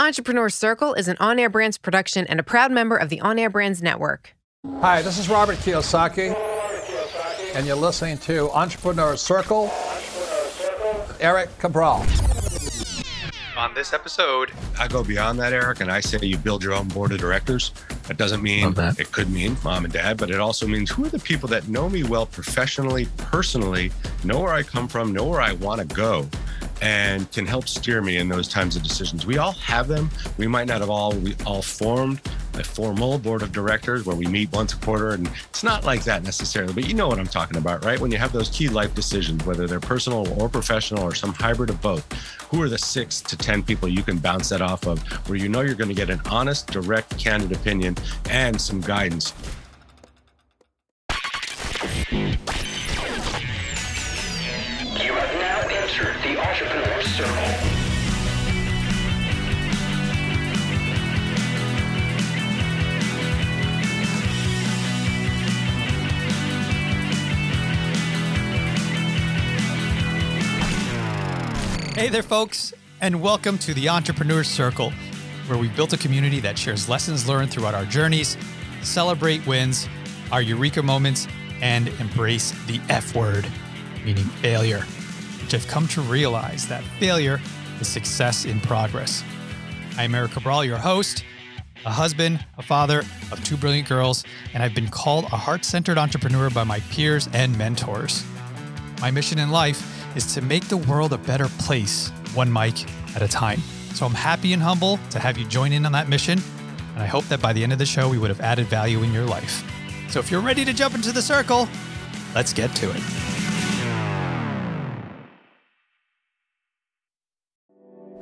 Entrepreneur Circle is an on air brands production and a proud member of the On Air Brands Network. Hi, this is Robert Kiyosaki, and you're listening to Entrepreneur Circle. Eric Cabral. On this episode, I go beyond that, Eric, and I say you build your own board of directors. That doesn't mean that. it could mean mom and dad, but it also means who are the people that know me well professionally, personally, know where I come from, know where I want to go, and can help steer me in those times of decisions. We all have them. We might not have all we all formed a formal board of directors where we meet once a quarter, and it's not like that necessarily. But you know what I'm talking about, right? When you have those key life decisions, whether they're personal or professional or some hybrid of both, who are the six to ten people you can bounce that off of, where you know you're going to get an honest, direct, candid opinion and some guidance. Hey there, folks, and welcome to the Entrepreneur Circle, where we've built a community that shares lessons learned throughout our journeys, celebrate wins, our eureka moments, and embrace the F word, meaning failure, which I've come to realize that failure is success in progress. I'm Eric Cabral, your host, a husband, a father of two brilliant girls, and I've been called a heart centered entrepreneur by my peers and mentors. My mission in life is to make the world a better place, one mic at a time. So I'm happy and humble to have you join in on that mission. And I hope that by the end of the show, we would have added value in your life. So if you're ready to jump into the circle, let's get to it.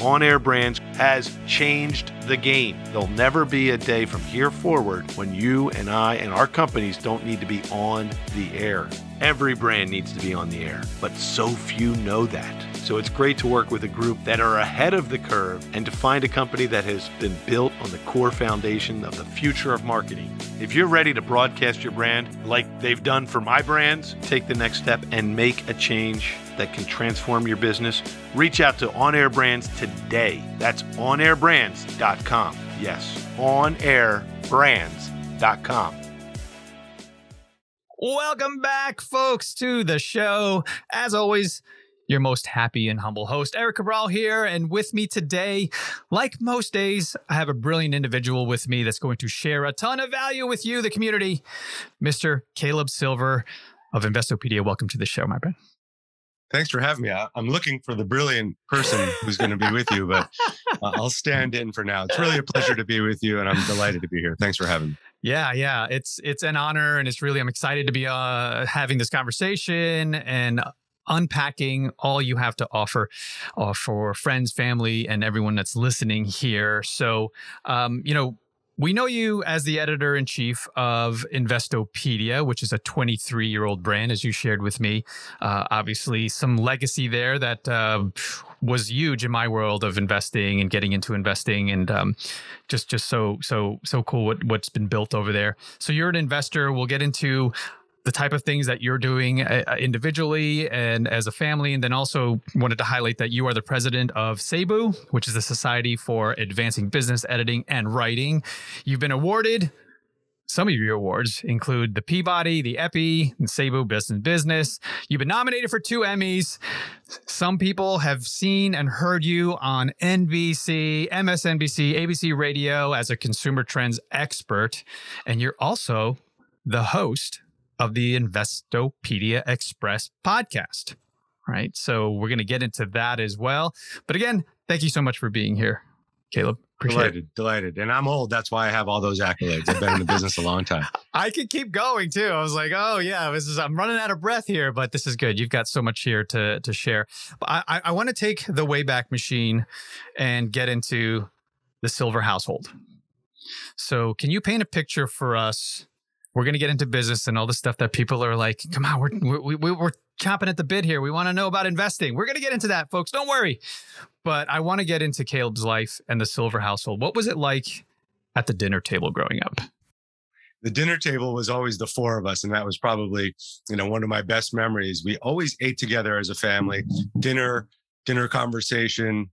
On Air Brands has changed the game. There'll never be a day from here forward when you and I and our companies don't need to be on the air. Every brand needs to be on the air, but so few know that. So it's great to work with a group that are ahead of the curve and to find a company that has been built on the core foundation of the future of marketing. If you're ready to broadcast your brand like they've done for my brands, take the next step and make a change that can transform your business, reach out to On Air Brands today. That's onairbrands.com. Yes, onairbrands.com. Welcome back, folks, to the show. As always, your most happy and humble host, Eric Cabral here. And with me today, like most days, I have a brilliant individual with me that's going to share a ton of value with you, the community, Mr. Caleb Silver of Investopedia. Welcome to the show, my friend. Thanks for having me. I- I'm looking for the brilliant person who's going to be with you, but uh, I'll stand in for now. It's really a pleasure to be with you, and I'm delighted to be here. Thanks for having me. Yeah, yeah, it's it's an honor, and it's really I'm excited to be uh, having this conversation and unpacking all you have to offer uh, for friends, family, and everyone that's listening here. So, um, you know. We know you as the editor in chief of Investopedia, which is a 23 year old brand, as you shared with me. Uh, obviously, some legacy there that uh, was huge in my world of investing and getting into investing, and um, just just so so so cool what, what's been built over there. So you're an investor. We'll get into the type of things that you're doing uh, individually and as a family. And then also wanted to highlight that you are the president of SABEW, which is the Society for Advancing Business Editing and Writing. You've been awarded. Some of your awards include the Peabody, the Eppy, and SABEW Business Business. You've been nominated for two Emmys. Some people have seen and heard you on NBC, MSNBC, ABC Radio as a consumer trends expert. And you're also the host of the Investopedia Express podcast. Right. So we're going to get into that as well. But again, thank you so much for being here, Caleb. Appreciate it. Delighted, delighted. And I'm old. That's why I have all those accolades. I've been in the business a long time. I could keep going too. I was like, oh yeah, this is I'm running out of breath here, but this is good. You've got so much here to to share. I, I want to take the Wayback Machine and get into the Silver household. So can you paint a picture for us we're going to get into business and all the stuff that people are like, come on, we're, we, we, we're chopping at the bit here. We want to know about investing. We're going to get into that, folks. Don't worry. But I want to get into Caleb's life and the Silver household. What was it like at the dinner table growing up? the dinner table was always the four of us and that was probably you know one of my best memories we always ate together as a family dinner dinner conversation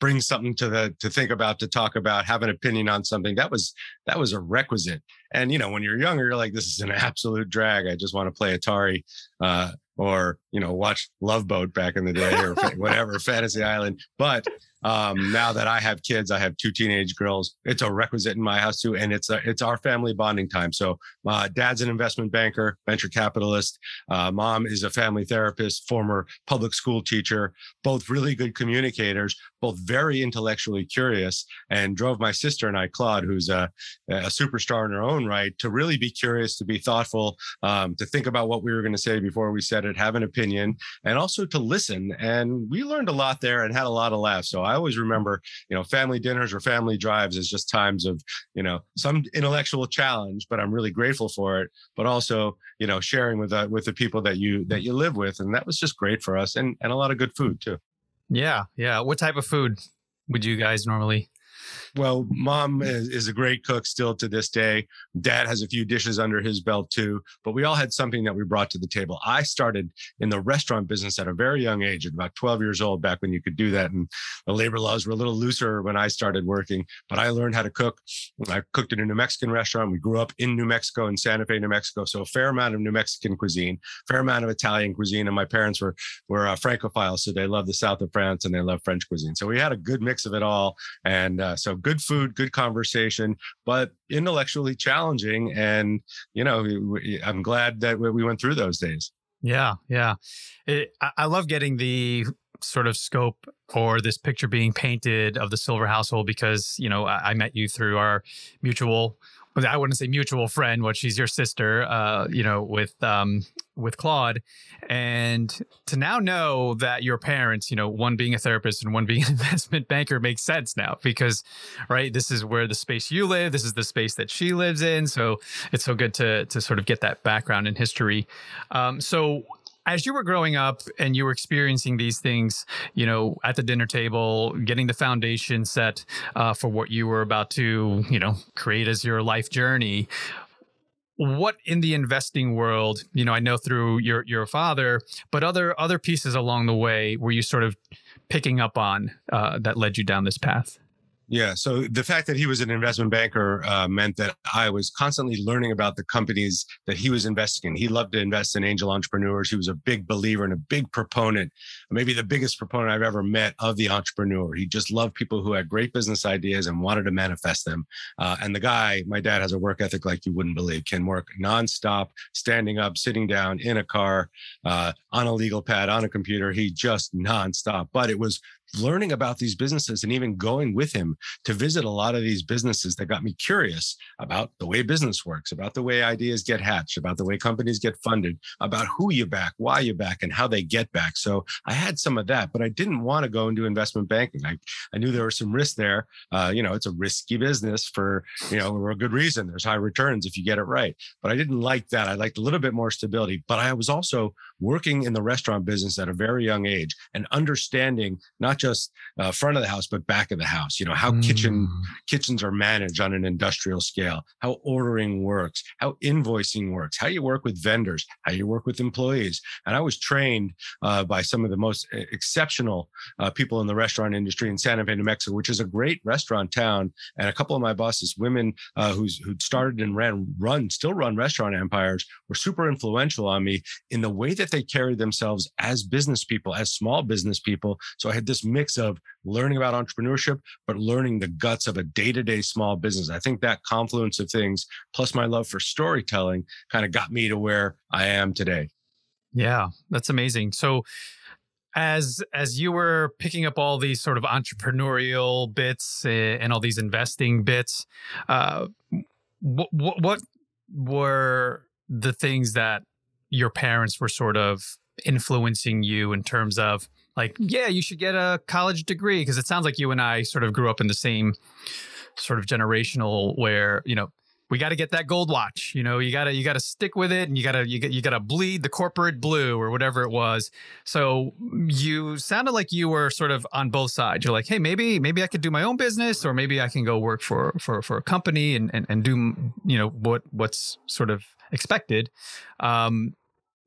bring something to the to think about to talk about have an opinion on something that was that was a requisite. And you know when you're younger you're like this is an absolute drag. I just want to play atari uh, or you know watch love boat back in the day or whatever fantasy island but um, now that I have kids, I have two teenage girls. It's a requisite in my house too, and it's a, it's our family bonding time. So, uh, dad's an investment banker, venture capitalist. Uh, mom is a family therapist, former public school teacher. Both really good communicators, both very intellectually curious, and drove my sister and I, Claude, who's a, a superstar in her own right, to really be curious, to be thoughtful, um, to think about what we were going to say before we said it, have an opinion, and also to listen. And we learned a lot there and had a lot of laughs. So I always remember, you know, family dinners or family drives as just times of, you know, some intellectual challenge, but I'm really grateful for it. But also, you know, sharing with the, with the people that you that you live with, and that was just great for us, and and a lot of good food too. Yeah, yeah. What type of food would you guys normally well, mom is, is, a great cook still to this day. Dad has a few dishes under his belt too, but we all had something that we brought to the table. I started in the restaurant business at a very young age, at about 12 years old, back when you could do that. And the labor laws were a little looser when I started working, but I learned how to cook. I cooked in a New Mexican restaurant. We grew up in New Mexico, in Santa Fe, New Mexico. So a fair amount of New Mexican cuisine, fair amount of Italian cuisine. And my parents were, were uh, Francophiles. So they love the South of France and they love French cuisine. So we had a good mix of it all. And uh, so good food, good conversation, but intellectually challenging. And, you know, I'm glad that we went through those days. Yeah. Yeah. It, I love getting the sort of scope or this picture being painted of the silver household because you know I, I met you through our mutual I wouldn't say mutual friend, but she's your sister, uh, you know, with um, with Claude, and to now know that your parents, you know, one being a therapist and one being an investment banker, makes sense now because, right, this is where the space you live, this is the space that she lives in, so it's so good to to sort of get that background and history. Um, so as you were growing up and you were experiencing these things, you know, at the dinner table, getting the foundation set uh, for what you were about to, you know, create as your life journey. What in the investing world, you know, I know through your your father, but other other pieces along the way were you sort of picking up on uh, that led you down this path? Yeah. So the fact that he was an investment banker uh, meant that I was constantly learning about the companies that he was investing in. He loved to invest in angel entrepreneurs. He was a big believer and a big proponent, maybe the biggest proponent I've ever met of the entrepreneur. He just loved people who had great business ideas and wanted to manifest them. Uh, and the guy, my dad has a work ethic like you wouldn't believe, can work nonstop, standing up, sitting down in a car, uh, on a legal pad, on a computer. He just nonstop. But it was learning about these businesses and even going with him to visit a lot of these businesses that got me curious about the way business works, about the way ideas get hatched, about the way companies get funded, about who you back, why you back, and how they get back. So I had some of that, but I didn't want to go into investment banking. I, I knew there was some risk there. Uh, you know, it's a risky business for, you know, for a good reason. There's high returns if you get it right. But I didn't like that. I liked a little bit more stability, but I was also working in the restaurant business at a very young age and understanding not just uh, front of the house but back of the house you know how mm. kitchen kitchens are managed on an industrial scale how ordering works how invoicing works how you work with vendors how you work with employees and i was trained uh, by some of the most exceptional uh, people in the restaurant industry in santa fe new mexico which is a great restaurant town and a couple of my bosses women uh, who's who started and ran run still run restaurant empires were super influential on me in the way that they carry themselves as business people, as small business people. So I had this mix of learning about entrepreneurship, but learning the guts of a day to day small business. I think that confluence of things, plus my love for storytelling, kind of got me to where I am today. Yeah, that's amazing. So, as as you were picking up all these sort of entrepreneurial bits eh, and all these investing bits, uh, what, what what were the things that your parents were sort of influencing you in terms of like, yeah, you should get a college degree? Because it sounds like you and I sort of grew up in the same sort of generational where, you know, we got to get that gold watch. You know, you got to you got to stick with it, and you got to you got you got to bleed the corporate blue or whatever it was. So you sounded like you were sort of on both sides. You're like, hey, maybe maybe I could do my own business, or maybe I can go work for for for a company and and, and do you know what what's sort of expected. Um,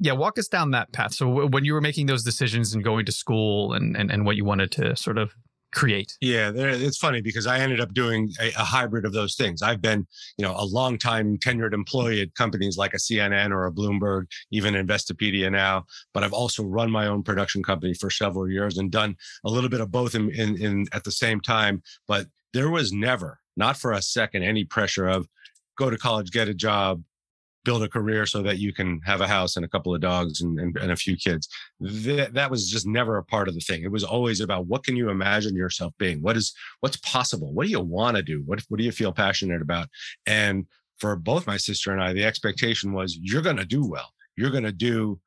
yeah, walk us down that path. So w- when you were making those decisions and going to school and, and and what you wanted to sort of create. Yeah, it's funny because I ended up doing a, a, hybrid of those things. I've been, you know, a long time tenured employee at companies like a CNN or a Bloomberg, even Investopedia now. But I've also run my own production company for several years and done a little bit of both in, in, in at the same time. But there was never, not for a second, any pressure of go to college, get a job, build a career so that you can have a house and a couple of dogs and, and, and, a few kids. That, that was just never a part of the thing. It was always about what can you imagine yourself being? What is, what's possible? What do you want to do? What, what do you feel passionate about? And for both my sister and I, the expectation was you're going to do well. You're going to do,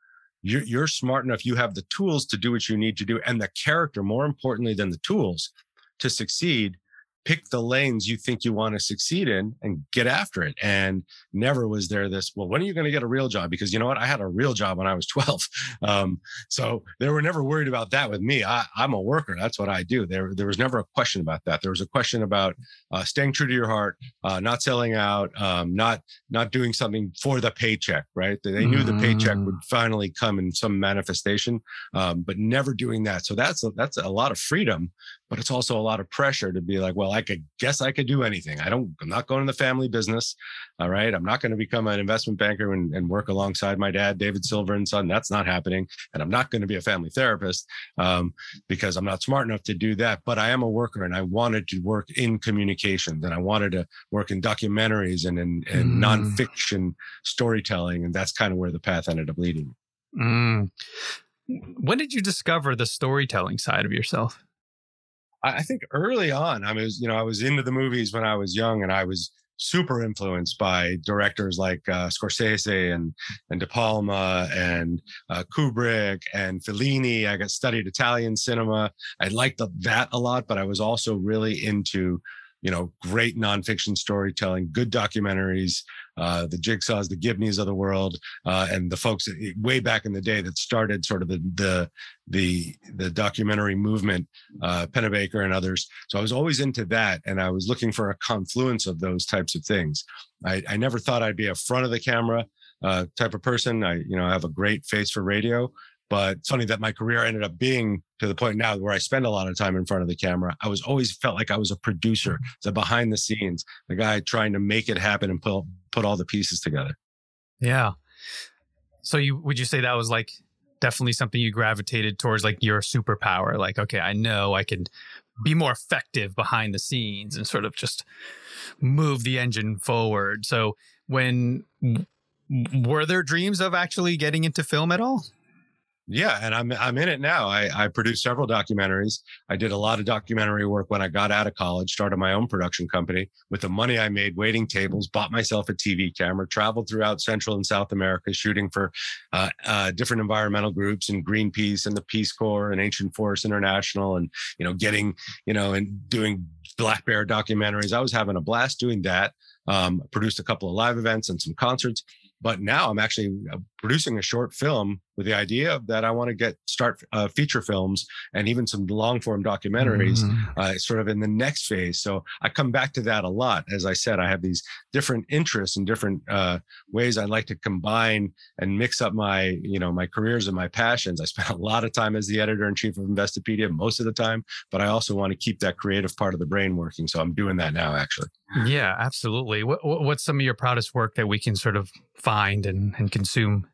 you're, you're smart enough. You have the tools to do what you need to do and the character, more importantly than the tools to succeed pick the lanes you think you want to succeed in and get after it. And never was there this, well, when are you going to get a real job? Because you know what? I had a real job when I was 12. Um, so they were never worried about that with me. I, am a worker. That's what I do. There, there was never a question about that. There was a question about uh, staying true to your heart, uh, not selling out, um, not, not doing something for the paycheck, right? They, they knew mm. the paycheck would mm. finally come in some manifestation, um, but never doing that. So that's, a, that's a lot of freedom but it's also a lot of pressure to be like, well, I could guess I could do anything. I don't, I'm not going to the family business. All right. I'm not going to become an investment banker and, and, work alongside my dad, David Silver and son. That's not happening. And I'm not going to be a family therapist um, because I'm not smart enough to do that. But I am a worker and I wanted to work in communications and I wanted to work in documentaries and in, in mm. nonfiction storytelling. And that's kind of where the path ended up leading. Mm. When did you discover the storytelling side of yourself? I think early on, I was, you know, I was into the movies when I was young and I was super influenced by directors like uh, Scorsese and and De Palma and uh, Kubrick and Fellini. I got studied Italian cinema. I liked that a lot, but I was also really into you know, great nonfiction storytelling, good documentaries, uh, the Jigsaws, the Gibneys of the world, uh, and the folks way back in the day that started sort of the the the, the documentary movement, uh, Pennebaker and others. So I was always into that, and I was looking for a confluence of those types of things. I, I never thought I'd be a front of the camera uh, type of person. I you know I have a great face for radio, but it's funny that my career ended up being to the point now where I spend a lot of time in front of the camera. I was always felt like I was a producer, mm-hmm. the behind the scenes, the guy trying to make it happen and put put all the pieces together. Yeah. So you would you say that was like definitely something you gravitated towards like your superpower like okay, I know I can be more effective behind the scenes and sort of just move the engine forward. So when were there dreams of actually getting into film at all? Yeah, and I'm I'm in it now. I, I produced several documentaries. I did a lot of documentary work when I got out of college. Started my own production company with the money I made, waiting tables. Bought myself a TV camera. Traveled throughout Central and South America, shooting for uh, uh, different environmental groups and Greenpeace and the Peace Corps and Ancient Forest International, and you know, getting you know, and doing black bear documentaries. I was having a blast doing that. Um, produced a couple of live events and some concerts but now I'm actually uh, producing a short film with the idea that I want to get start uh, feature films and even some long form documentaries mm-hmm. uh, sort of in the next phase. So I come back to that a lot. As I said, I have these different interests and different uh, ways I like to combine and mix up my, you know, my careers and my passions. I spent a lot of time as the editor in chief of Investopedia most of the time, but I also want to keep that creative part of the brain working. So I'm doing that now, actually. Yeah, absolutely. What, what's some of your proudest work that we can sort of find and, and consume?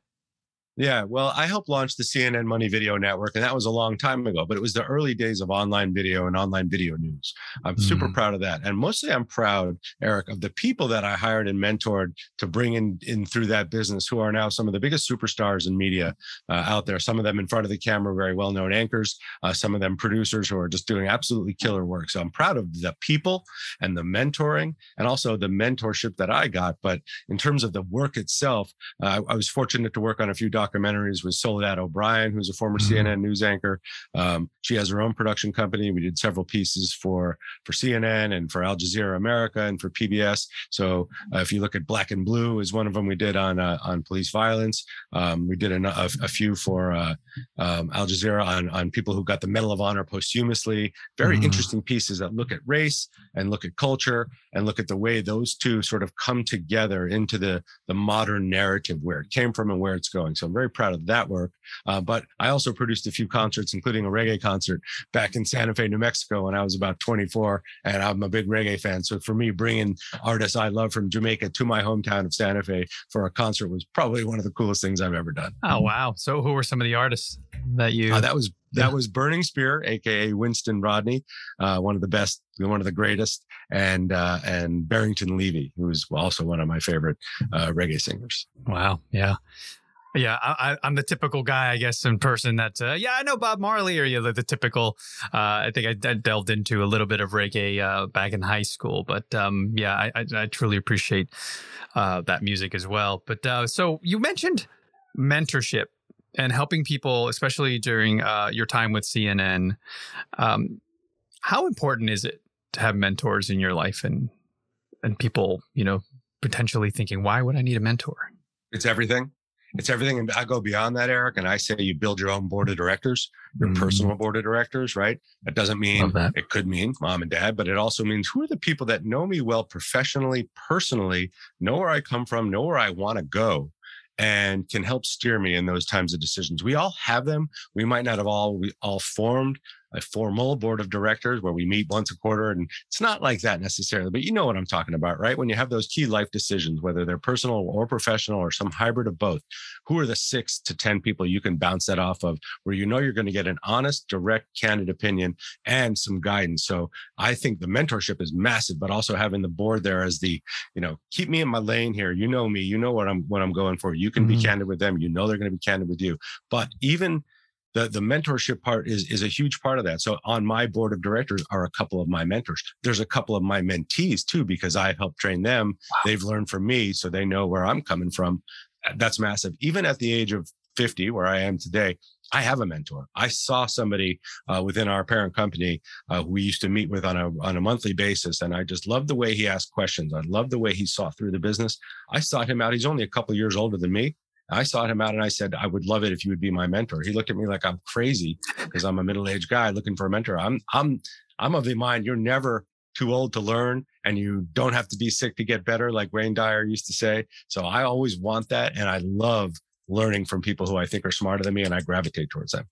Yeah, well, I helped launch the CNN Money Video Network, and that was a long time ago, but it was the early days of online video and online video news. I'm mm super proud of that. And mostly I'm proud, Eric, of the people that I hired and mentored to bring in, in through that business who are now some of the biggest superstars in media uh, out there. Some of them in front of the camera, very well known anchors, uh, some of them producers who are just doing absolutely killer work. So I'm proud of the people and the mentoring and also the mentorship that I got. But in terms of the work itself, uh, I was fortunate to work on a few documentaries with Soledad O'Brien, who's a former Mhm. CNN news anchor. Um, she has her own production company. We did several pieces for for CNN and for Al Jazeera America and for PBS. So uh, if you look at Black and Blue, is one of them we did on uh, on police violence. Um, we did a, a, a few for uh, um, Al Jazeera on on people who got the Medal of Honor posthumously. Very Mhm. interesting pieces that look at race and look at culture and look at the way those two sort of come together into the the modern narrative where it came from and where it's going. So I'm very proud of that work. Uh, but I also produced a few concerts, including a reggae concert back in Santa Fe, New Mexico, when I was about 24, and I'm a big reggae fan. So for me, bringing artists I love from Jamaica to my hometown of Santa Fe for a concert was probably one of the coolest things I've ever done. Oh wow! So who were some of the artists that you? Uh, that was that Yeah. was Burning Spear, aka Winston Rodney, uh, one of the best, one of the greatest, and uh, and Barrington Levy, who is also one of my favorite uh, reggae singers. Wow. Yeah. Yeah, I, I'm the typical guy, I guess, in person that, uh, yeah, I know Bob Marley, or know, the, the typical. Uh, I think I, I delved into a little bit of reggae uh, back in high school, but um, yeah, I, I, I truly appreciate uh, that music as well. But uh, so you mentioned mentorship and helping people, especially during uh, your time with CNN. Um, how important is it to have mentors in your life and and people, you know, potentially thinking, why would I need a mentor? It's everything. It's everything. And I go beyond that, Eric. And I say you build your own board of directors, your Mm. personal board of directors, right? That doesn't mean that. it could mean mom and dad, but it also means who are the people that know me well professionally, personally, know where I come from, know where I want to go, and can help steer me in those times of decisions. We all have them. We might not have all we all formed a formal board of directors where we meet once a quarter and it's not like that necessarily but you know what i'm talking about right? When you have those key life decisions whether they're personal or professional or some hybrid of both who are the six to ten people you can bounce that off of where you know you're going to get an honest direct candid opinion and some guidance? So i think the mentorship is massive but also having the board there as the you know keep me in my lane here. You know me. You know what i'm what i'm going for. You can be Mhm. candid with them. You know they're going to be candid with you. But even the, the mentorship part is is a huge part of that. So on my board of directors are a couple of my mentors. There's a couple of my mentees too, because I helped train them. They've learned from me, so they know where I'm coming from. That's massive. Even at the age of 50, where I am today, I have a mentor. I saw somebody uh, within our parent company uh, who we used to meet with on a on a monthly basis, and I just loved the way he asked questions. I loved the way he saw through the business. I sought him out. He's only a couple years older than me. I sought him out and I said, I would love it if you would be my mentor. He looked at me like I'm crazy because I'm a middle-aged guy looking for a mentor. I'm I'm I'm of the mind you're never too old to learn and you don't have to be sick to get better, like Wayne Dyer used to say. So I always want that. And I love learning from people who I think are smarter than me and I gravitate towards them.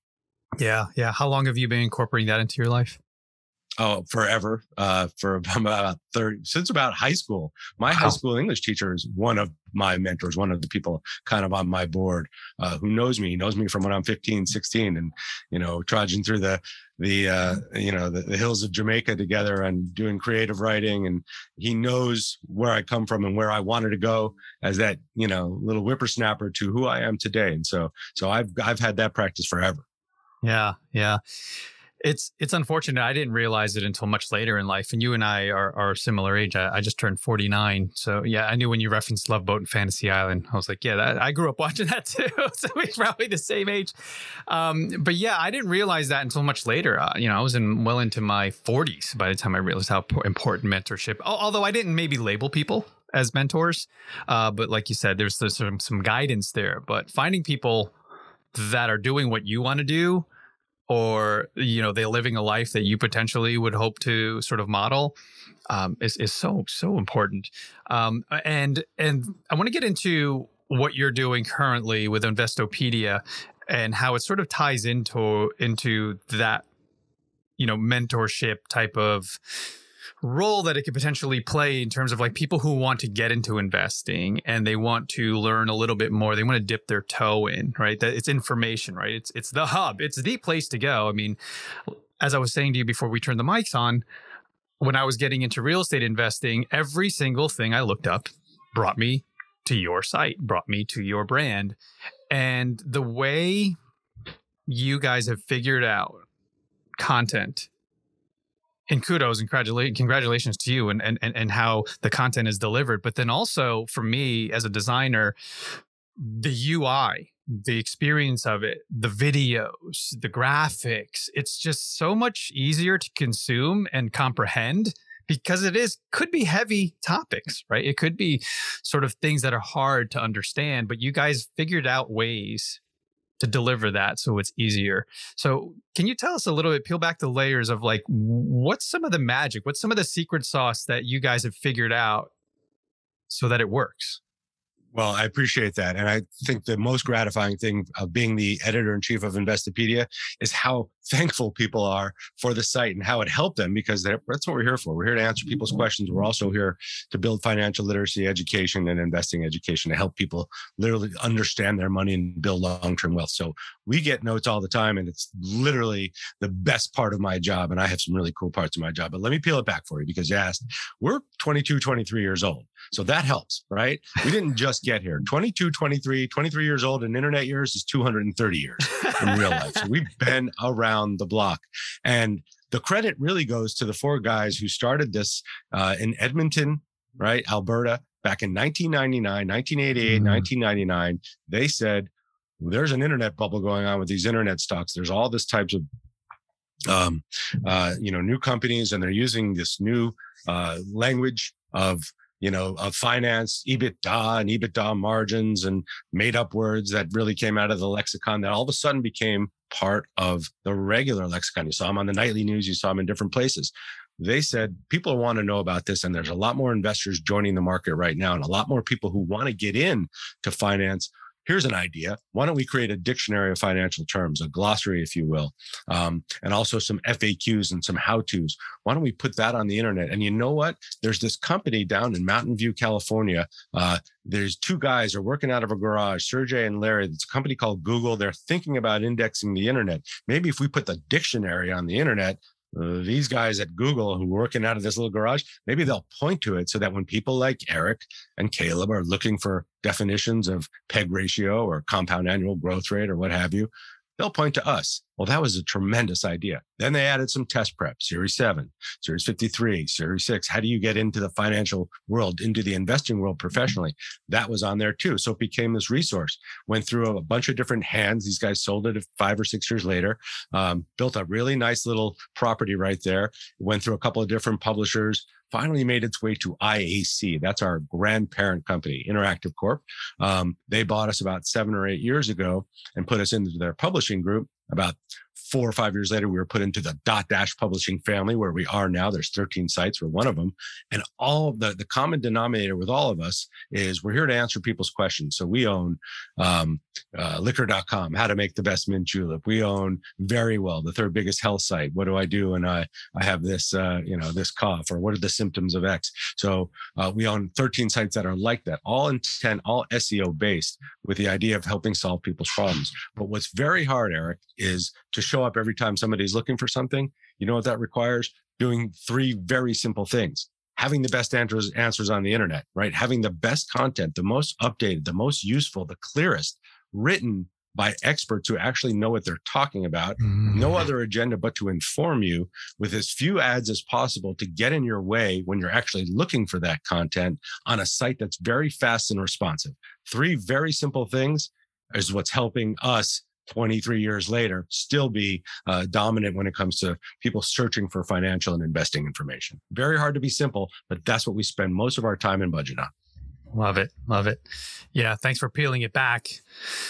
Yeah, yeah. How long have you been incorporating that into your life? Oh, forever. Uh, for about 30, since about high school. My high school English teacher is one of my mentors, one of the people kind of on my board, uh, who knows me. He knows me from when I'm 15, 16 and, you know, trudging through the, the, uh, you know, the, the hills of Jamaica together and doing creative writing. And he knows where I come from and where I wanted to go as that, you know, little whippersnapper to who I am today. And so, so I've, I've had that practice forever. Yeah, yeah. It's it's unfortunate. I didn't realize it until much later in life. And you and I are are similar age. I, I just turned forty nine. So yeah, I knew when you referenced Love Boat and Fantasy Island, I was like, yeah, that, I grew up watching that too. so we're probably the same age. Um, but yeah, I didn't realize that until much later. Uh, you know, I was in well into my forties by the time I realized how important mentorship. Although I didn't maybe label people as mentors, uh, but like you said, there's, there's some some guidance there. But finding people that are doing what you want to do or you know they're living a life that you potentially would hope to sort of model um, is, is so so important. Um, and and i want to get into what you're doing currently with investopedia and how it sort of ties into into that you know mentorship type of role that it could potentially play in terms of like people who want to get into investing and they want to learn a little bit more they want to dip their toe in right? That it's information right? It's it's the hub. It's the place to go. I mean as i was saying to you before we turned the mics on when i was getting into real estate investing every single thing i looked up brought me to your site brought me to your brand. And the way you guys have figured out content and kudos and congratulations to you and and and how the content is delivered but then also for me as a designer the UI, the experience of it, the videos, the graphics, it's just so much easier to consume and comprehend because it is could be heavy topics, right? It could be sort of things that are hard to understand, but you guys figured out ways to deliver that so it's easier. So, can you tell us a little bit, peel back the layers of like what's some of the magic, what's some of the secret sauce that you guys have figured out so that it works? Well, I appreciate that. And I think the most gratifying thing of being the editor in chief of Investopedia is how thankful people are for the site and how it helped them because that's what we're here for. We're here to answer people's mm-hmm. questions. We're also here to build financial literacy education and investing education to help people literally understand their money and build long term wealth. So we get notes all the time, and it's literally the best part of my job. And I have some really cool parts of my job. But let me peel it back for you because you asked, we're 22, 23 years old. So that helps, right? We didn't just get here. 22, 23, 23 years old in internet years is 230 years in real life. So we've been around the block. And the credit really goes to the four guys who started this uh, in Edmonton, right? Alberta, back in 1999, 1988, mm. 1999. They said, there's an internet bubble going on with these internet stocks. There's all this types of um, uh, you know, new companies, and they're using this new uh, language of you know, of finance, EBITDA and EBITDA margins and made up words that really came out of the lexicon that all of a sudden became part of the regular lexicon. You saw them on the nightly news, you saw them in different places. They said people want to know about this, and there's a lot more investors joining the market right now, and a lot more people who want to get in to finance here's an idea. Why don't we create a dictionary of financial terms, a glossary, if you will, um, and also some FAQs and some how to's? Why don't we put that on the internet? And you know what? There's this company down in Mountain View, California. Uh, there's two guys are working out of a garage, Sergey and Larry. It's a company called Google. They're thinking about indexing the internet. Maybe if we put the dictionary on the internet, uh, these guys at Google who are working out of this little garage, maybe they'll point to it so that when people like Eric and Caleb are looking for definitions of PEG ratio or compound annual growth rate or what have you, they'll point to us. Well, that was a tremendous idea. Then they added some test prep, Series 7, Series 53, Series 6. How do you get into the financial world, into the investing world professionally? That was on there too. So it became this resource. Went through a bunch of different hands. These guys sold it five or six years later, um, built a really nice little property right there. Went through a couple of different publishers, finally made its way to IAC. That's our grandparent company, Interactive Corp. Um, they bought us about seven or eight years ago and put us into their publishing group. About four or five years later, we were put into the Dotdash publishing family where we are now. There's 13 sites. We're one of them. And all the, the common denominator with all of us is we're here to answer people's questions. So we own um, uh, liquor.com, how to make the best mint julep. We own Verywell, the third biggest health site. What do I do when I, I have this, uh, you know, this cough or what are the symptoms of X? So uh, we own 13 sites that are like that, all intent, all SEO based with the idea of helping solve people's problems. But what's very hard, Eric, is to show up every time somebody's looking for something. You know what that requires? Doing three very simple things. Having the best answers, answers on the internet, right? Having the best content, the most updated, the most useful, the clearest, written by experts who actually know what they're talking about. Mm-hmm. No other agenda but to inform you with as few ads as possible to get in your way when you're actually looking for that content on a site that's very fast and responsive. Three very simple things is what's helping us 23 years later, still be uh, dominant when it comes to people searching for financial and investing information. Very hard to be simple, but that's what we spend most of our time and budget on. Love it. Love it. Yeah. Thanks for peeling it back.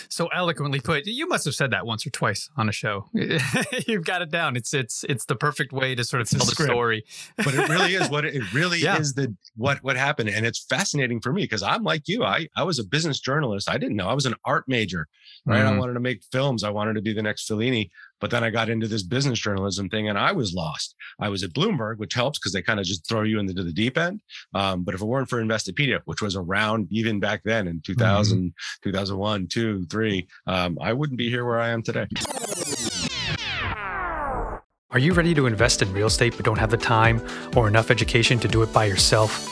So eloquently put. You must have said that once or twice on a show. You've got it down. It's it's it's the perfect way to sort of tell the story. but it really is what it, it really yeah. is the what what happened. And it's fascinating for me because I'm like you. I I was a business journalist. I didn't know. I was an art major. Right. Mm. I wanted to make films. I wanted to be the next Fellini. But then I got into this business journalism thing and I was lost. I was at Bloomberg, which helps because they kind of just throw you into the deep end. Um, but if it weren't for Investopedia, which was around even back then in 2000, mm-hmm. 2001, 2, 3, um, I wouldn't be here where I am today. Are you ready to invest in real estate but don't have the time or enough education to do it by yourself?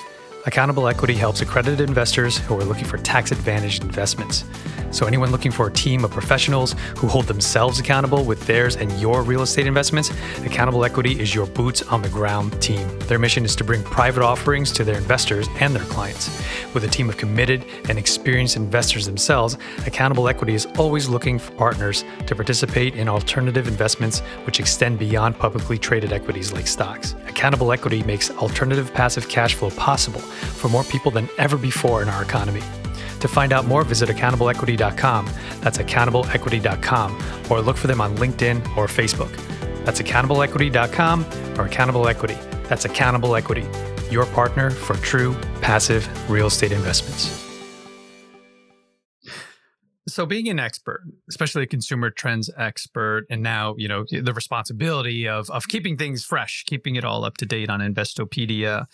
Accountable Equity helps accredited investors who are looking for tax advantaged investments. So, anyone looking for a team of professionals who hold themselves accountable with theirs and your real estate investments, Accountable Equity is your boots on the ground team. Their mission is to bring private offerings to their investors and their clients. With a team of committed and experienced investors themselves, Accountable Equity is always looking for partners to participate in alternative investments which extend beyond publicly traded equities like stocks. Accountable Equity makes alternative passive cash flow possible for more people than ever before in our economy. To find out more, visit accountableequity.com. That's accountableequity.com, or look for them on LinkedIn or Facebook. That's accountableequity.com or Accountable Equity. That's Accountable Equity, your partner for true passive real estate investments. So, being an expert, especially a consumer trends expert, and now you know the responsibility of of keeping things fresh, keeping it all up to date on Investopedia.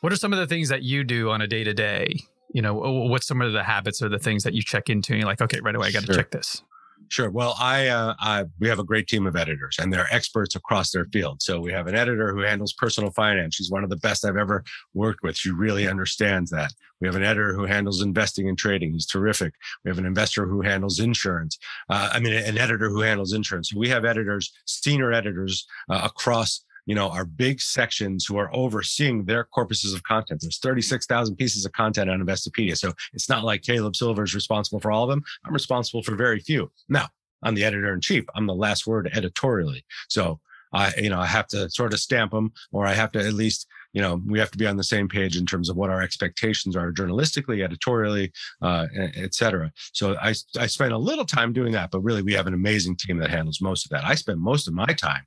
What are some of the things that you do on a day to day? You know, what's some of the habits or the things that you check into? And you're like, okay, right away, I got to Sure. check this. Sure. Well, I, uh, I we have a great team of editors, and they're experts across their field. So we have an editor who handles personal finance. She's one of the best I've ever worked with. She really understands that. We have an editor who handles investing and trading. He's terrific. We have an investor who handles insurance. Uh, I mean, an editor who handles insurance. We have editors, senior editors uh, across you know, our big sections who are overseeing their corpuses of content. There's 36,000 pieces of content on Investopedia. So it's not like Caleb Silver is responsible for all of them. I'm responsible for very few. Now, I'm the editor in chief. I'm the last word editorially. So I, you know, I have to sort of stamp them or I have to at least, you know, we have to be on the same page in terms of what our expectations are journalistically, editorially, uh, et cetera. So I, I spend a little time doing that, but really we have an amazing team that handles most of that. I spend most of my time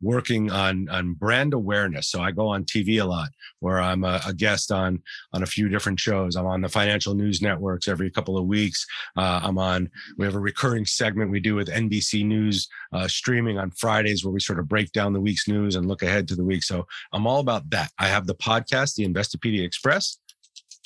working on on brand awareness. So I go on TV a lot, where I'm a, a guest on on a few different shows. I'm on the financial news networks every couple of weeks. Uh, I'm on. We have a recurring segment we do with NBC News uh, streaming on Fridays, where we sort of break down the week's news and look ahead to the week. So I'm all about that. I have the podcast, the Investopedia Express.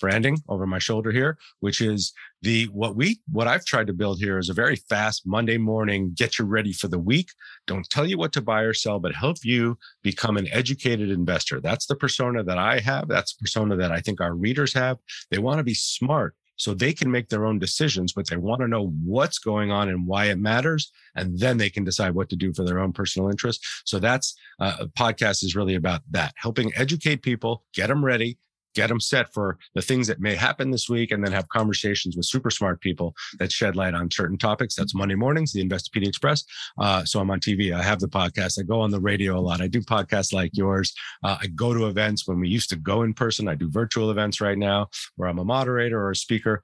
Branding over my shoulder here, which is the what we what I've tried to build here is a very fast Monday morning, get you ready for the week. Don't tell you what to buy or sell, but help you become an educated investor. That's the persona that I have. That's the persona that I think our readers have. They want to be smart so they can make their own decisions, but they want to know what's going on and why it matters. And then they can decide what to do for their own personal interest. So that's uh, podcast is really about that, helping educate people, get them ready, get them set for the things that may happen this week and then have conversations with super smart people that shed light on certain topics. That's monday mornings the investopedia express. Uh, so i'm on tv i have the podcast. I go on the radio a lot. I do podcasts like yours. Uh, i go to events. When we used to go in person i do virtual events right now where i'm a moderator or a speaker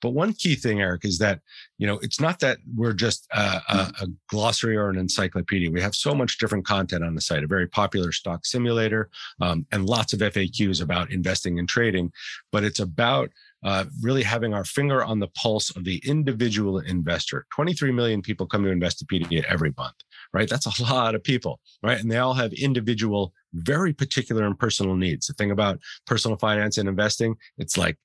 but one key thing eric is that you know it's not that we're just a, a, a glossary or an encyclopedia. We have so much different content on the site a very popular stock simulator um, and lots of faqs about investing and trading. But it's about uh, really having our finger on the pulse of the individual investor. 23 million people come to investopedia every month right? That's a lot of people right? And they all have individual very particular and personal needs. The thing about personal finance and investing it's like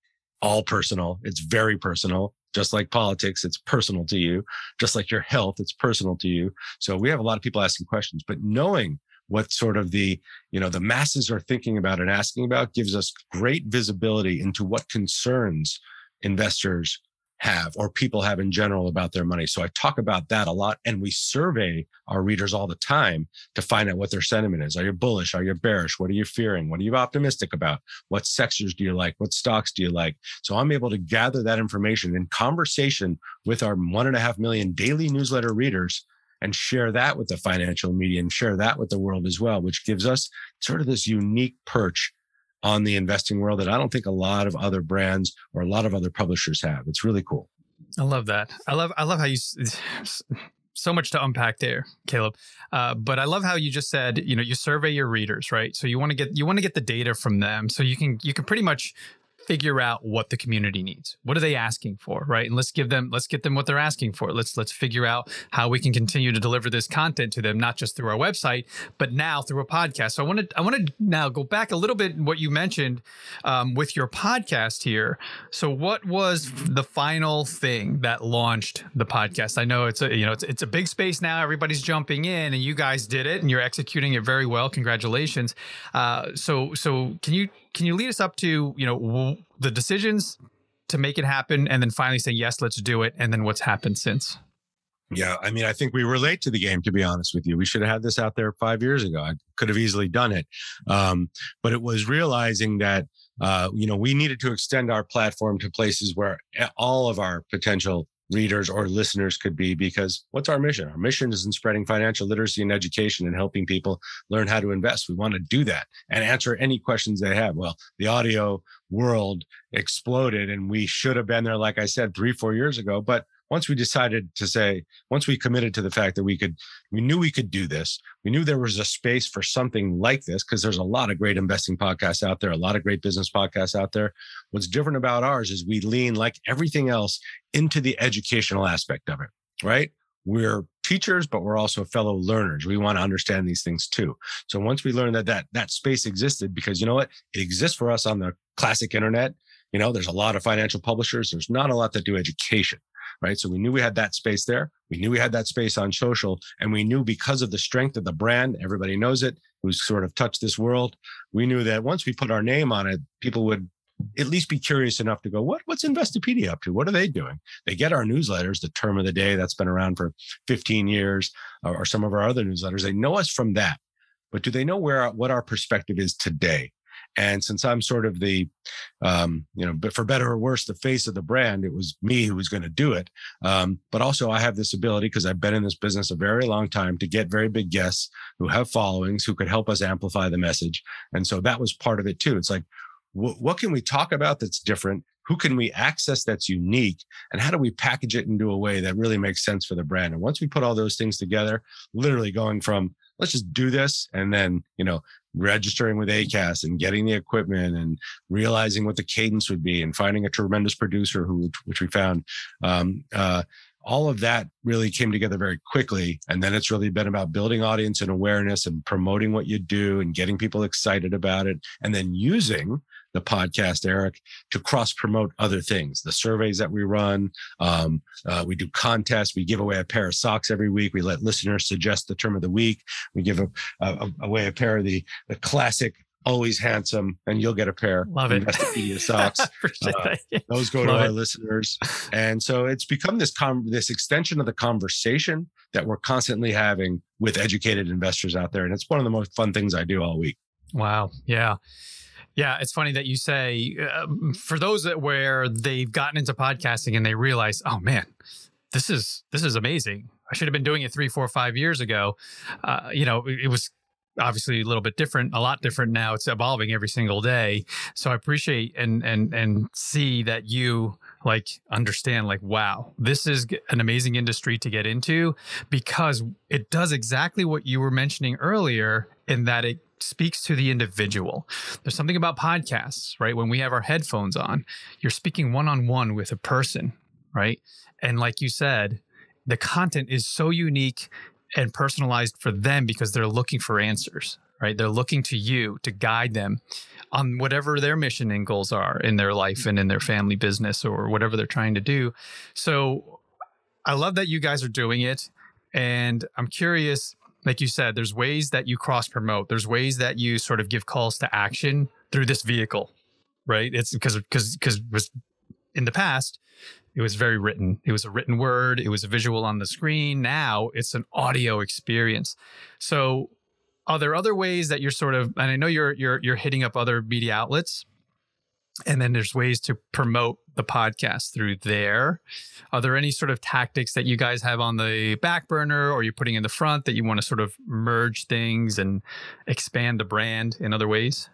all personal. It's very personal. Just like politics it's personal to you. Just like your health it's personal to you. So we have a lot of people asking questions but knowing what sort of the you know the masses are thinking about and asking about gives us great visibility into what concerns investors have or people have in general about their money. So i talk about that a lot and we survey our readers all the time to find out what their sentiment is. Are you bullish? Are you bearish? What are you fearing? What are you optimistic about? What sectors do you like? What stocks do you like? So i'm able to gather that information in conversation with our one and a half million daily newsletter readers and share that with the financial media and share that with the world as well, which gives us sort of this unique perch on the investing world that I don't think a lot of other brands or a lot of other publishers have. It's really cool. I love that. I love I love how you so much to unpack there, Caleb. Uh, but I love how you just said, you know, you survey your readers, right? So you want to get you want to get the data from them, so you can you can pretty much figure out what the community needs. What are they asking for, right? And let's give them let's get them what they're asking for. Let's let's figure out how we can continue to deliver this content to them, not just through our website, but now through a podcast. So I want to I want to now go back a little bit what you mentioned um, with your podcast here. So what was the final thing that launched the podcast? I know it's a you know it's it's a big space now. Everybody's jumping in, and you guys did it, and you're executing it very well. Congratulations. Uh, so so can you can you lead us up to you know the decisions to make it happen, and then finally say yes, let's do it, and then what's happened since? Yeah, I mean, I think we were late to the game, to be honest with you. We should have had this out there five years ago. I could have easily done it. Um, but it was realizing that, uh, you know, we needed to extend our platform to places where all of our potential readers or listeners could be because what's our mission? Our mission is in spreading financial literacy and education and helping people learn how to invest. We want to do that and answer any questions they have. Well, the audio world exploded and we should have been there, like I said, three, four years ago, but once we decided to say, once we committed to the fact that we could, we knew we could do this. We knew there was a space for something like this because there's a lot of great investing podcasts out there, a lot of great business podcasts out there. What's different about ours is we lean like everything else into the educational aspect of it, right? We're teachers, but we're also fellow learners. We want to understand these things too. So once we learned that that that space existed, because you know what, it exists for us on the classic internet. You know, there's a lot of financial publishers. There's not a lot that do education right? So we knew we had that space there. We knew we had that space on social. And we knew because of the strength of the brand, everybody knows it, who's sort of touched this world. We knew that once we put our name on it, people would at least be curious enough to go, what, what's Investopedia up to? What are they doing? They get our newsletters, the term of the day that's been around for 15 years, or, or some of our other newsletters. They know us from that. But do they know where what our perspective is today? And since I'm sort of the, um, you know, but for better or worse, the face of the brand, it was me who was going to do it. Um, but also, I have this ability because I've been in this business a very long time to get very big guests who have followings who could help us amplify the message. And so that was part of it too. It's like, wh- what can we talk about that's different? Who can we access that's unique? And how do we package it into a way that really makes sense for the brand? And once we put all those things together, literally going from let's just do this and then you know registering with Acast and getting the equipment and realizing what the cadence would be and finding a tremendous producer who which we found um, uh, all of that really came together very quickly. And then it's really been about building audience and awareness and promoting what you do and getting people excited about it and then using the podcast, Erik, to cross promote other things. The surveys that we run, um, uh, we do contests. We give away a pair of socks every week. We let listeners suggest the term of the week. We give a, a, away a pair of the the classic always handsome, and you'll get a pair. Love it. Investopedia socks. uh, those go Love to our it. listeners, and so it's become this com- this extension of the conversation that we're constantly having with educated investors out there, and it's one of the most fun things I do all week. Wow. Yeah. Yeah, it's funny that you say uh, for those that where they've gotten into podcasting and they realize, oh man, this is this is amazing. I should have been doing it three, four, five years ago. Uh, you know, it, it was obviously a little bit different, a lot different now. It's evolving every single day. So I appreciate and and and see that you like understand like wow this is an amazing industry to get into because it does exactly what you were mentioning earlier in that it speaks to the individual. There's something about podcasts, right? When we have our headphones on, you're speaking one on one with a person, right? And like you said, the content is so unique and personalized for them because they're looking for answers, right? They're looking to you to guide them on whatever their mission and goals are in their life and in their family business or whatever they're trying to do. So I love that you guys are doing it. And I'm curious like you said, there's ways that you cross promote. There's ways that you sort of give calls to action through this vehicle, right? It's because because because was in the past it was very written. It was a written word. It was a visual on the screen. Now it's an audio experience. So, are there other ways that you're sort of? And I know you're you're you're hitting up other media outlets and then there's ways to promote the podcast through there. Are there any sort of tactics that you guys have on the back burner or you're putting in the front that you want to sort of merge things and expand the brand in other ways?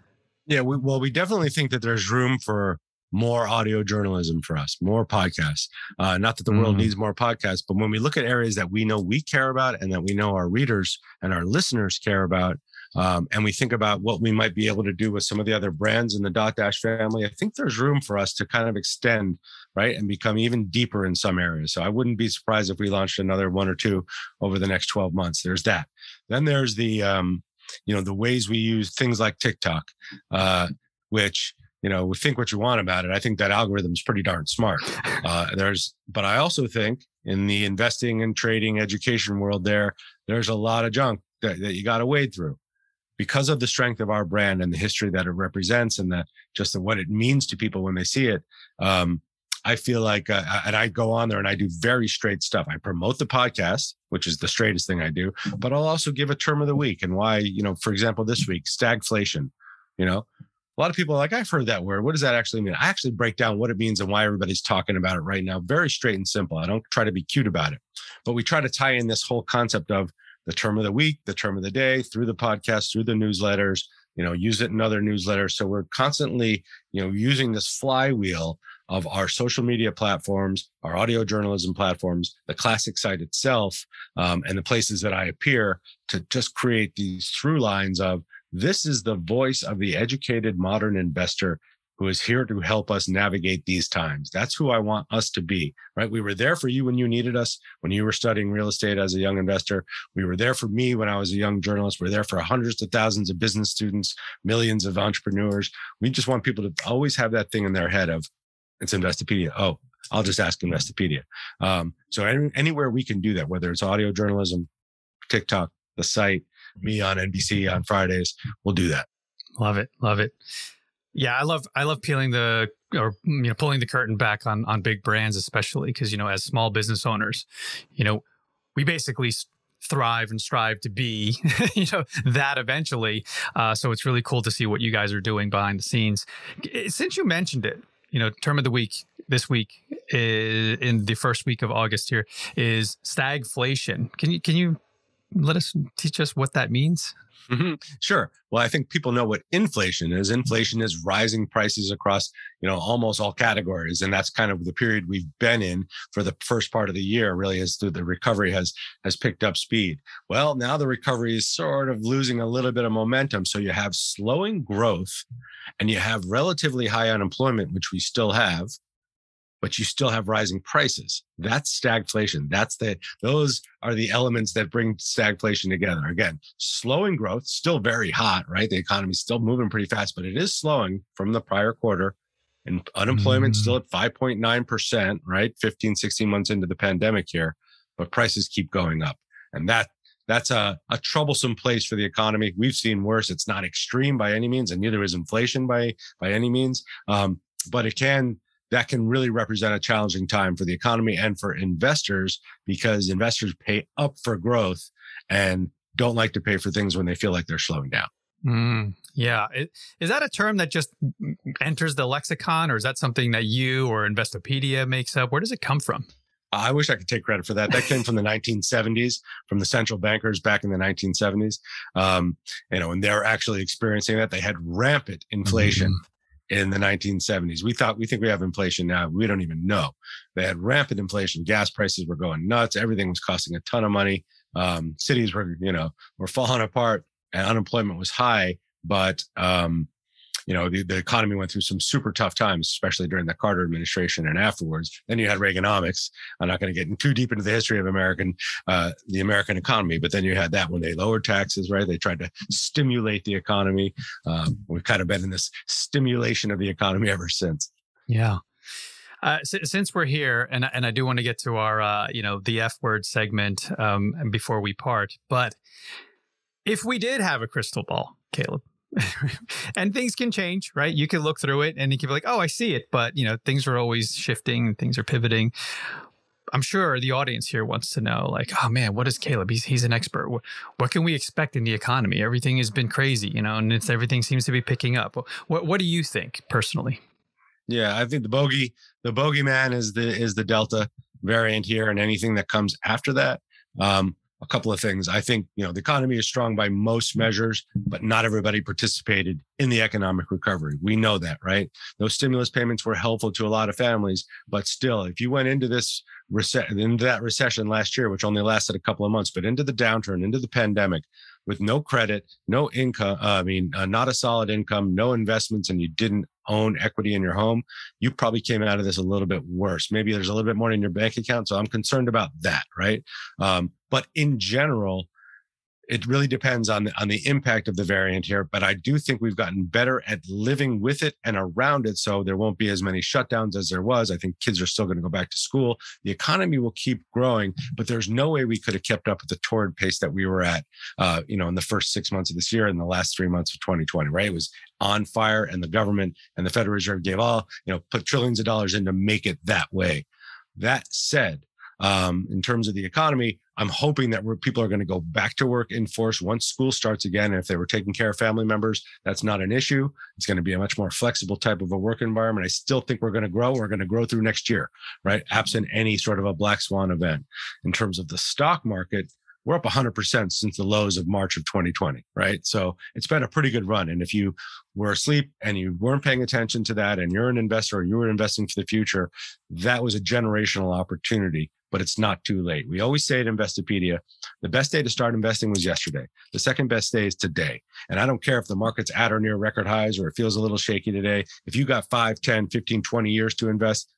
Yeah, we, well, we definitely think that there's room for more audio journalism for us, more podcasts. Uh, not that the mm. world needs more podcasts, but when we look at areas that we know we care about and that we know our readers and our listeners care about, um, and we think about what we might be able to do with some of the other brands in the Dotdash family, I think there's room for us to kind of extend, right, and become even deeper in some areas. So I wouldn't be surprised if we launched another one or two over the next 12 months. There's that. Then there's the, um, you know, the ways we use things like TikTok, uh, which you know, we think what you want about it. I think that algorithm is pretty darn smart. Uh, there's, but I also think in the investing and trading education world, there, there's a lot of junk that, that you got to wade through. Because of the strength of our brand and the history that it represents and the just the, what it means to people when they see it. Um, I feel like, uh, and I go on there and I do very straight stuff. I promote the podcast, which is the straightest thing I do, but I'll also give a term of the week and why, you know, for example, this week, stagflation, you know, a lot of people are like, I've heard that word. What does that actually mean? I actually break down what it means and why everybody's talking about it right now. Very straight and simple. I don't try to be cute about it, but we try to tie in this whole concept of the term of the week, the term of the day through the podcast, through the newsletters, you know, use it in other newsletters. So we're constantly, you know, using this flywheel of our social media platforms, our audio journalism platforms, the classic site itself, um, and the places that I appear to just create these through lines of this is the voice of the educated modern investor who is here to help us navigate these times. That's who I want us to be, right? We were there for you when you needed us, when you were studying real estate as a young investor. We were there for me when I was a young journalist. We're there for hundreds of thousands of business students, millions of entrepreneurs. We just want people to always have that thing in their head of it's Investopedia. Oh, I'll just ask Investopedia. Um, so any, anywhere we can do that, whether it's audio journalism, TikTok, the site, me on NBC on Fridays, we'll do that. Love it. Love it. Yeah, I love I love peeling the or mm, you know pulling the curtain back on on big brands, especially because you know as small business owners, you know we basically thrive and strive to be you know that eventually. Uh, so it's really cool to see what you guys are doing behind the scenes. Eh, since you mentioned it, you know, term of the week this week is, in the first week of August here is stagflation. Can you can you let us teach us what that means? Mm-hmm. Sure. Well, I think people know what inflation is. Inflation is rising prices across, you know, almost all categories, and that's kind of the period we've been in for the first part of the year. Really, as the recovery has has picked up speed. Well, now the recovery is sort of losing a little bit of momentum. So you have slowing growth, and you have relatively high unemployment, which we still have but you still have rising prices. That's stagflation. That's the those are the elements that bring stagflation together. Again, slowing growth, still very hot, right? The economy's still moving pretty fast, but it is slowing from the prior quarter. And unemployment mm. still at 5.9%, right? 15, 16 months into the pandemic here, but prices keep going up. And that that's a, a troublesome place for the economy. We've seen worse. It's not extreme by any means, and neither is inflation by by any means. Um, but it can that can really represent a challenging time for the economy and for investors because investors pay up for growth and don't like to pay for things when they feel like they're slowing down. Mm, yeah. Is that a term that just enters the lexicon or is that something that you or Investopedia makes up? Where does it come from? I wish I could take credit for that. That came from the 1970s, from the central bankers back in the 1970s. Um, you know, and they're actually experiencing that. They had rampant inflation. Mm-hmm in the 1970s. We thought we think we have inflation now. We don't even know. They had rampant inflation. Gas prices were going nuts. Everything was costing a ton of money. Um, cities were, you know, were falling apart, and unemployment was high. But um, you know, the, the economy went through some super tough times, especially during the Carter administration and afterwards. Then you had Reaganomics. I'm not going to get too deep into the history of American, uh, the American economy, but then you had that when they lowered taxes, right? They tried to stimulate the economy. Um, we've kind of been in this stimulation of the economy ever since. Yeah. Uh, since we're here, and and I do want to get to our uh, you know the F word segment um, before we part, but if we did have a crystal ball, Caleb, and things can change, right? You can look through it and you can be like, oh, I see it. But, you know, things are always shifting and things are pivoting. I'm sure the audience here wants to know, like, oh man, what is Caleb? He's he's an expert. What, what can we expect in the economy? Everything has been crazy, you know, and it's everything seems to be picking up. What what do you think personally? Yeah, I think the bogey, the bogeyman is the is the delta variant here, and anything that comes after that. Um, a couple of things. I think, you know, the economy is strong by most measures, but not everybody participated in the economic recovery. We know that, right? Those stimulus payments were helpful to a lot of families, but still, if you went into this into that recession last year, which only lasted a couple of months, but into the downturn, into the pandemic, with no credit, no income, uh, I mean, uh, not a solid income, no investments, and you didn't own equity in your home, you probably came out of this a little bit worse. Maybe there's a little bit more in your bank account. So I'm concerned about that, right? Um, but in general, it really depends on the, on the impact of the variant here, but I do think we've gotten better at living with it and around it, so there won't be as many shutdowns as there was. I think kids are still going to go back to school. The economy will keep growing, but there's no way we could have kept up with the torrid pace that we were at, uh, you know, in the first six months of this year and the last three months of 2020. Right, it was on fire, and the government and the Federal Reserve gave all, you know, put trillions of dollars in to make it that way. That said, um, in terms of the economy, I'm hoping that people are going to go back to work in force once school starts again. And if they were taking care of family members, that's not an issue. It's going to be a much more flexible type of a work environment. I still think we're going to grow. We're going to grow through next year, right? Absent any sort of a black swan event. In terms of the stock market, we're up 100% since the lows of March of 2020, right? So it's been a pretty good run. And if you were asleep and you weren't paying attention to that and you're an investor or you were investing for the future, that was a generational opportunity, but it's not too late. We always say at Investopedia, the best day to start investing was yesterday. The second best day is today. And I don't care if the market's at or near record highs or it feels a little shaky today. If you got 5, 10, 15, 20 years to invest,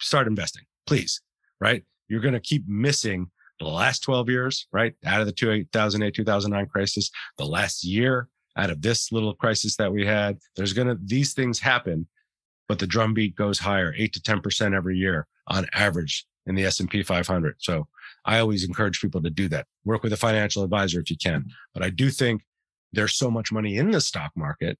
start investing, please, right? You're going to keep missing the last 12 years, right? Out of the 2008, 2009 crisis, the last year out of this little crisis that we had, there's going to, these things happen, but the drumbeat goes higher, eight to 10% every year on average in the S&P 500. So I always encourage people to do that. Work with a financial advisor if you can. But I do think there's so much money in the stock market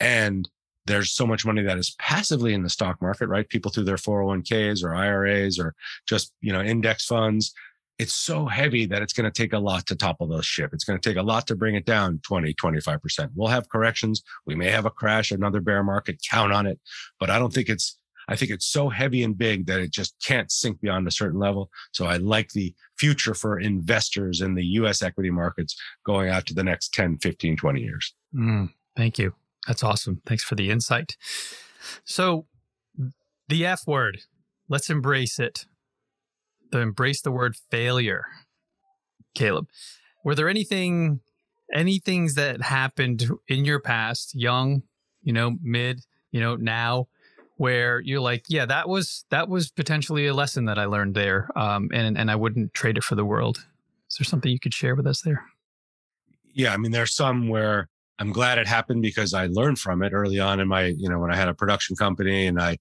and there's so much money that is passively in the stock market, right? People through their 401ks or IRAs or just, you know, index funds it's so heavy that it's going to take a lot to topple the ship. It's going to take a lot to bring it down 20, 25%. We'll have corrections. We may have a crash, another bear market, count on it. But I don't think it's, I think it's so heavy and big that it just can't sink beyond a certain level. So I like the future for investors in the US equity markets going out to the next 10, 15, 20 years. Mm, thank you. That's awesome. Thanks for the insight. So the F word, let's embrace it the embrace the word failure. Caleb, were there anything, any things that happened in your past, young, you know, mid, you know, now, where you're like, yeah, that was that was potentially a lesson that I learned there, um, and and I wouldn't trade it for the world. Is there something you could share with us there? Yeah, I mean, there's some where I'm glad it happened because I learned from it early on in my, you know, when I had a production company and I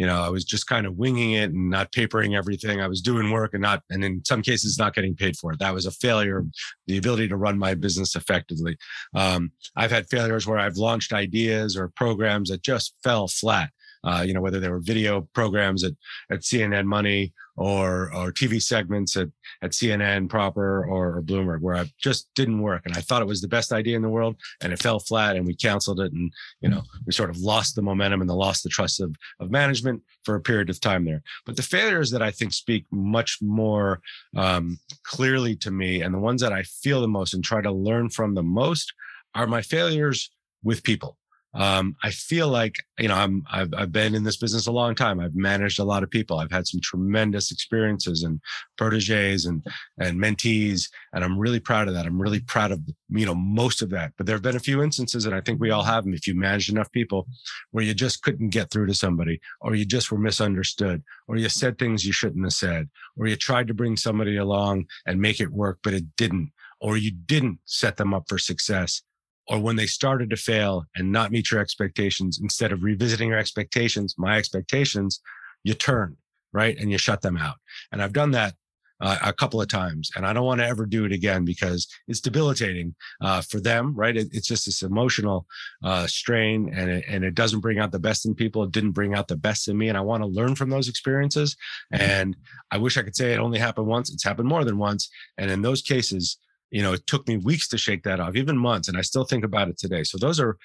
you know, I was just kind of winging it and not papering everything. I was doing work and not, and in some cases, not getting paid for it. That was a failure the ability to run my business effectively. Um, I've had failures where I've launched ideas or programs that just fell flat. Uh, you know, whether they were video programs at, at CNN Money or or TV segments at at CNN proper or, or Bloomberg where I just didn't work and I thought it was the best idea in the world and it fell flat and we canceled it and you know we sort of lost the momentum and the lost the trust of of management for a period of time there. But the failures that I think speak much more um, clearly to me and the ones that I feel the most and try to learn from the most are my failures with people um, I feel like you know I'm I've, I've been in this business a long time. I've managed a lot of people. I've had some tremendous experiences and proteges and and mentees, and I'm really proud of that. I'm really proud of you know most of that. But there have been a few instances, and I think we all have them. If you managed enough people, where you just couldn't get through to somebody, or you just were misunderstood, or you said things you shouldn't have said, or you tried to bring somebody along and make it work, but it didn't, or you didn't set them up for success or when they started to fail and not meet your expectations, instead of revisiting your expectations, my expectations, you turn, right? And you shut them out. And I've done that uh, a couple of times and I don't want to ever do it again because it's debilitating uh, for them, right? It, it's just this emotional uh, strain and it, and it doesn't bring out the best in people. It didn't bring out the best in me. And I want to learn from those experiences. Mm-hmm. And I wish I could say it only happened once. It's happened more than once. And in those cases, you know, it took me weeks to shake that off, even months, and I still think about it today. So those are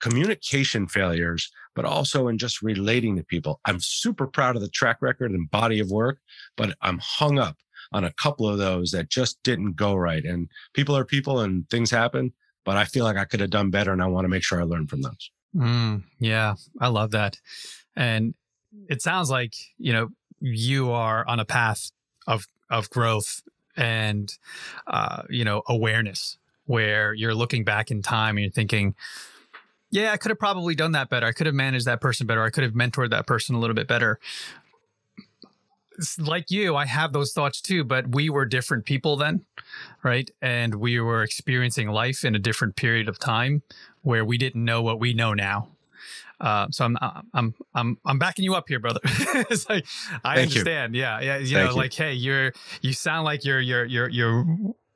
communication failures, but also in just relating to people. I'm super proud of the track record and body of work, but I'm hung up on a couple of those that just didn't go right. And people are people and things happen, but I feel like I could have done better and I want to make sure I learn from those. Mm, yeah, I love that. And it sounds like, you know, you are on a path of of growth and uh, you know awareness where you're looking back in time and you're thinking yeah i could have probably done that better i could have managed that person better i could have mentored that person a little bit better like you, I have those thoughts too, but we were different people then, right? And we were experiencing life in a different period of time where we didn't know what we know now. Uh, so I'm I'm I'm I'm backing you up here, brother. it's like I Thank you. understand. Yeah, yeah. You Thank know, you. like hey, you're you sound like you're you're you're you're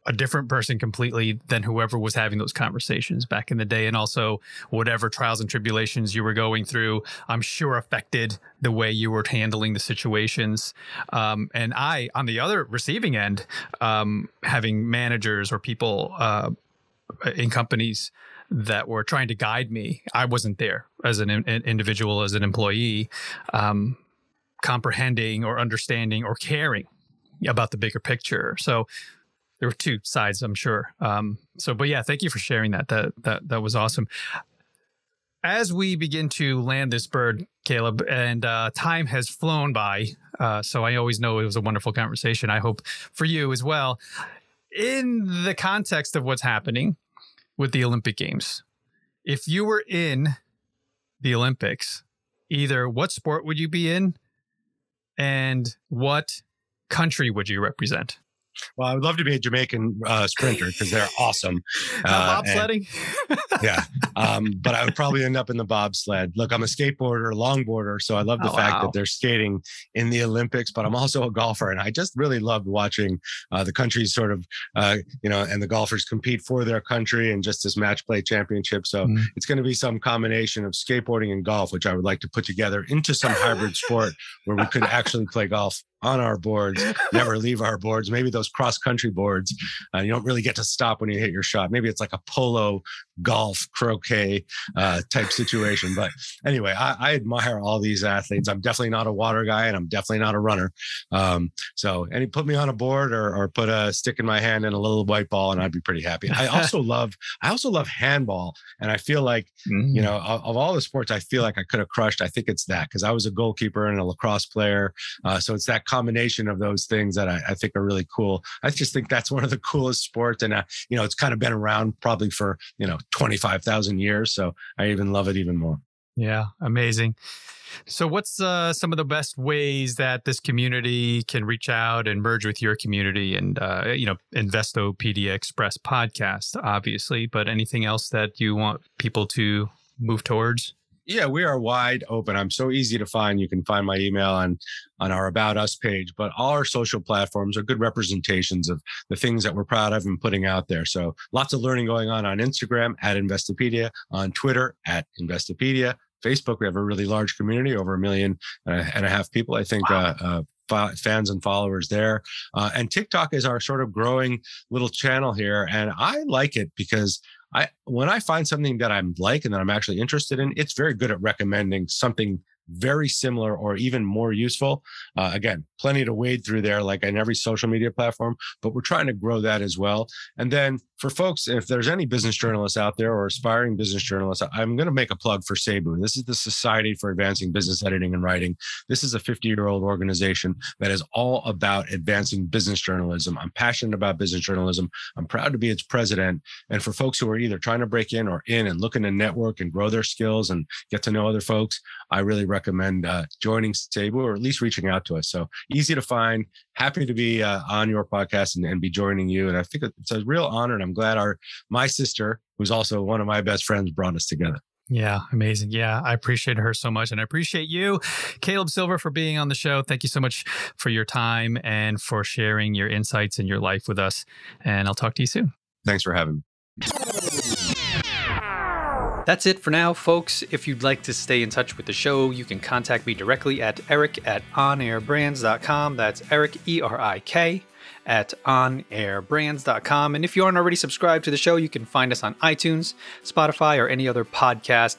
a different person completely than whoever was having those conversations back in the day, and also whatever trials and tribulations you were going through, I'm sure affected the way you were handling the situations. Um, and I, on the other receiving end, um, having managers or people uh, in companies that were trying to guide me. I wasn't there as an, in- individual, as an employee, um, comprehending or understanding or caring about the bigger picture. So there were two sides, I'm sure. Um, so, but yeah, thank you for sharing that. That that that was awesome. As we begin to land this bird, Caleb, and uh, time has flown by, uh, so I always know it was a wonderful conversation. I hope for you as well. In the context of what's happening, with the Olympic Games. If you were in the Olympics, either what sport would you be in and what country would you represent? Well, I would love to be a Jamaican uh, sprinter because they're awesome. Uh, Uh, and- bobsledding? yeah. Um, but I would probably end up in the bobsled. Look, I'm a skateboarder, longboarder, so I love the Oh, fact wow. that they're skating in the Olympics. But I'm also a golfer, and I just really loved watching uh, the countries sort of, uh, you know, and the golfers compete for their country and just this match play championship. So Mm. it's going to be some combination of skateboarding and golf, which I would like to put together into some hybrid sport where we could actually play golf on our boards, never leave our boards. Maybe those cross country boards, uh, you don't really get to stop when you hit your shot. Maybe it's like a polo golf croquet uh, type situation. But anyway, I, I admire all these athletes. I'm definitely not a water guy, and I'm definitely not a runner. Um, so, any put me on a board or, or put a stick in my hand and a little white ball, and I'd be pretty happy. I also love, I also love handball, and I feel like Mm. you know of, of all the sports i feel like i could have crushed i think it's that because i was a goalkeeper and a lacrosse player uh, so it's that combination of those things that I, I think are really cool i just think that's one of the coolest sports and uh, you know it's kind of been around probably for you know 25000 years so i even love it even more Yeah, amazing. So, what's uh, some of the best ways that this community can reach out and merge with your community and, uh, you know, Investopedia Express podcast, obviously, but anything else that you want people to move towards? Yeah we are wide open. I'm so easy to find. You can find my email on on our about us page but all our social platforms are good representations of the things that we're proud of and putting out there. So lots of learning going on on instagram at investopedia on twitter at investopedia. Facebook we have a really large community over a million and a half people i think uh, uh, fans and followers there. Uh, and tiktok is our sort of growing little channel here and i like it because I when I find something that I'm like and that I'm actually interested in, it's very good at recommending something very similar or even more useful. Uh, again, plenty to wade through there, like in every social media platform, but we're trying to grow that as well. And then for folks, if there's any business journalists out there or aspiring business journalists, I'm going to make a plug for SABEW. This is the Society for Advancing Business Editing and Writing. This is a 50 year old organization that is all about advancing business journalism. I'm passionate about business journalism. I'm proud to be its president. And for folks who are either trying to break in or in and looking to network and grow their skills and get to know other folks, I really recommend uh, joining SABEW or at least reaching out to us. So easy to find. Happy to be uh, on your podcast and, and be joining you. And I think it's a real honor. And I'm glad our my sister, who's also one of my best friends, brought us together. Yeah, amazing. Yeah, I appreciate her so much. And I appreciate you, Caleb Silver, for being on the show. Thank you so much for your time and for sharing your insights and your life with us. And I'll talk to you soon. Thanks for having me. That's it for now, folks. If you'd like to stay in touch with the show, you can contact me directly at erik at onairbrands.com. That's Erik, E R I K, at onairbrands.com. And if you aren't already subscribed to the show, you can find us on iTunes, Spotify, or any other podcast